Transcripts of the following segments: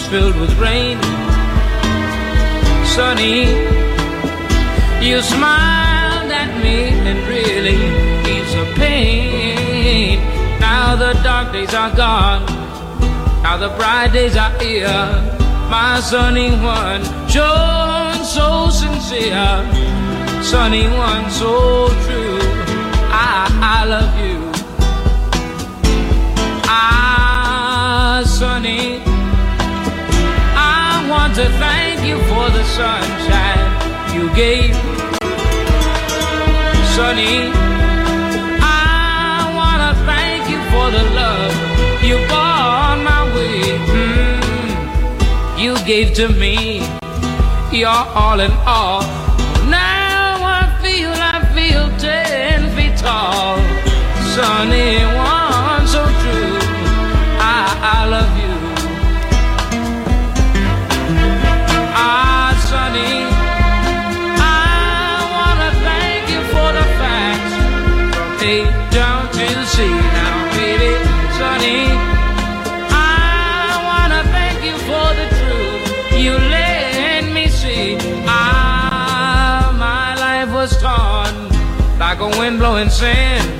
Was filled with rain. Sunny, you smiled at me and really eased the pain. Now the dark days are gone. Now the bright days are here. My sunny one, so sincere. Sunny one, so true. I, I love you. Ah, Sunny, I want to thank you for the sunshine you gave. Sunny, I want to thank you for the love you brought my way. Mm, you gave to me your all in all. Now I feel, I feel ten feet tall. Sunny A down to Z. Now, baby, Sunny, I wanna thank you for the truth you let me see. Ah, my life was torn like a wind blowing sand,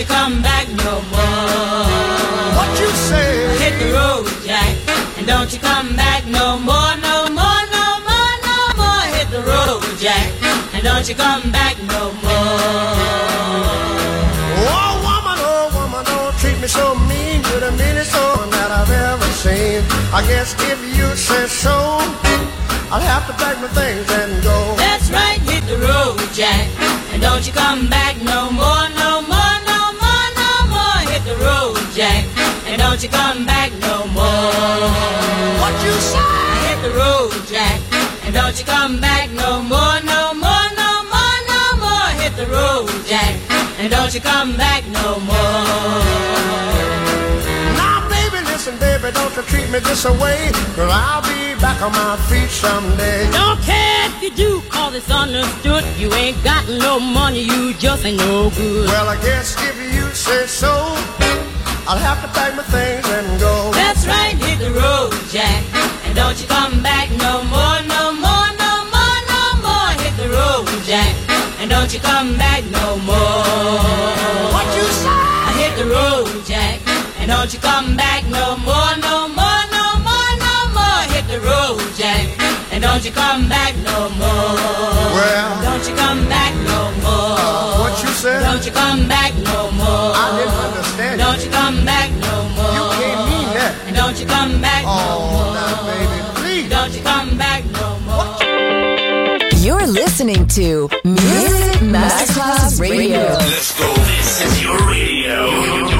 You come back no more. What you say? Hit the road, Jack, and don't you come back no more, no more, no more, no more. Hit the road, Jack, and don't you come back no more. Oh woman, oh woman, don't treat me so mean. You're the meanest one that I've ever seen. I guess if you say so, I'll have to pack my things and go. That's right, hit the road, Jack. And don't you come back no more, no more, Don't you come back no more. What you say? Hit the road, Jack. And don't you come back no more, no more, no more, no more. Hit the road, Jack. And don't you come back no more. Now, baby, listen, baby, don't you treat me this away. Cause I'll be back on my feet someday. Don't care if you do, cause it's understood. You ain't got no money, you just ain't no good. Well, I guess if you say so, I'll have to pack my things and go. That's right, hit the road, Jack. And don't you come back no more, no more, no more, no more. Hit the road, Jack. And don't you come back no more. What you say? I hit the road, Jack. And don't you come back no more, no more. Don't you come back no more. Well, don't you come back no more. Uh, what you said? Don't you come back no more. I didn't understand. Don't you come back no more. You can't mean that. And don't you come back oh, no more. Now, baby, please. Don't you come back no more. You're listening to Music Masterclass Radio. Let's go. This is your radio.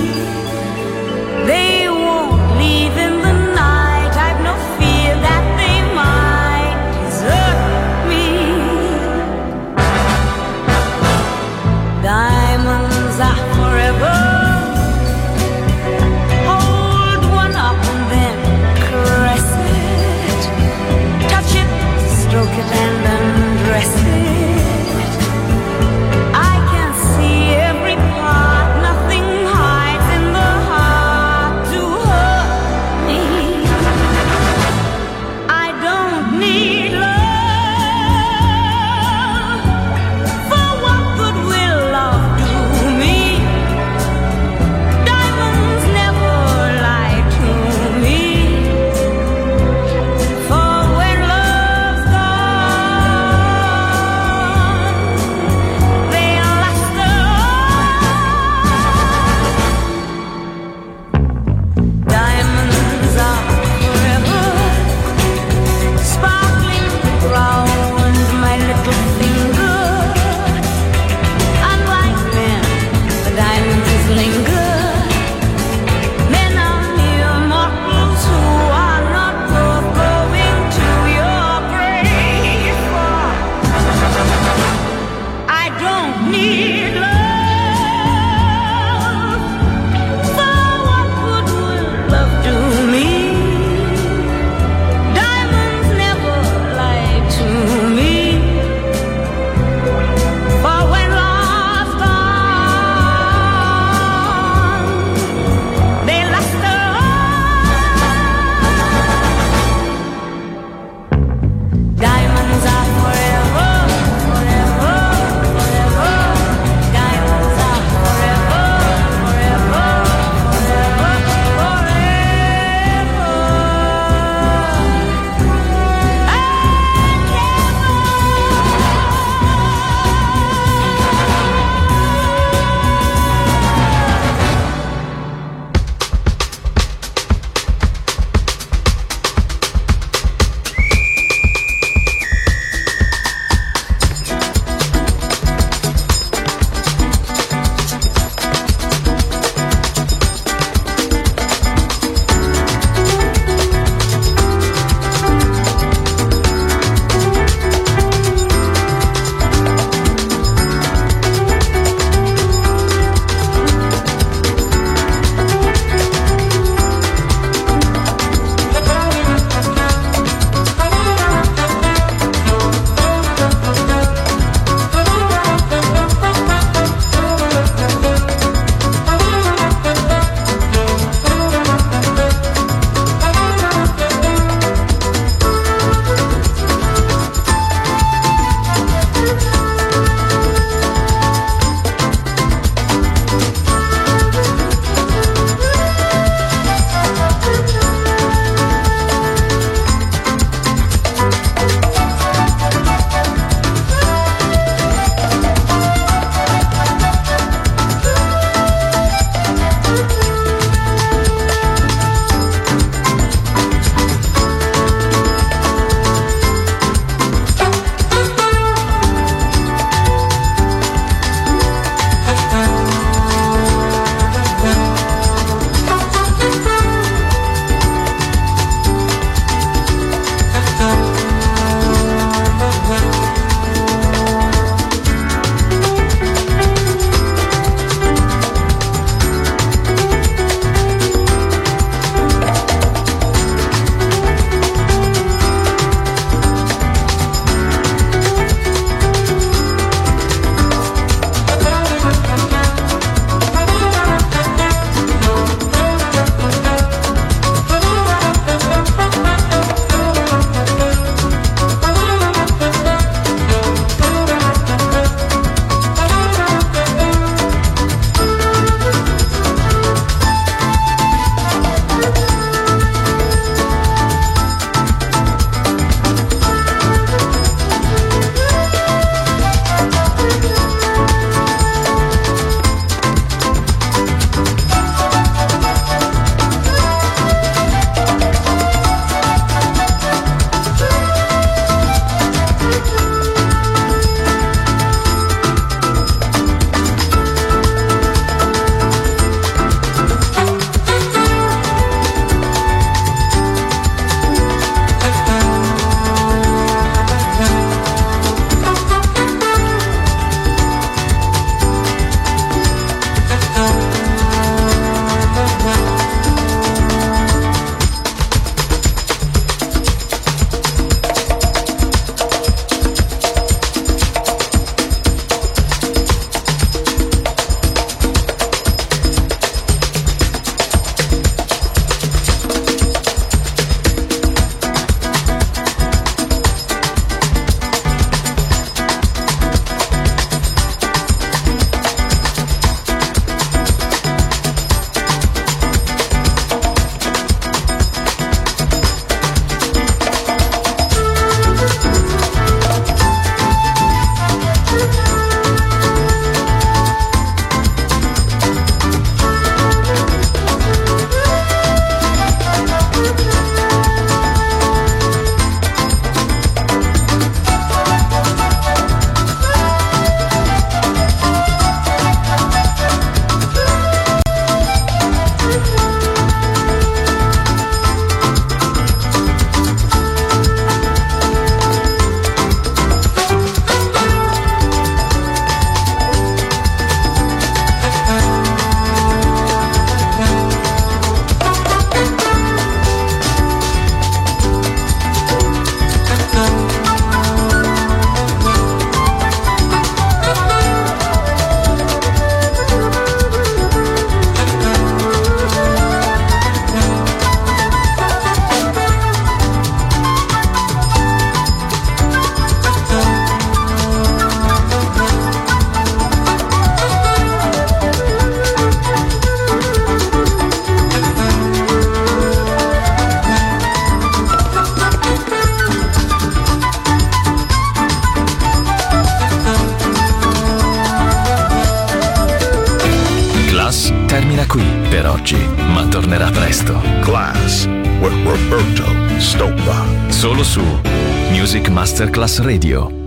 Radio.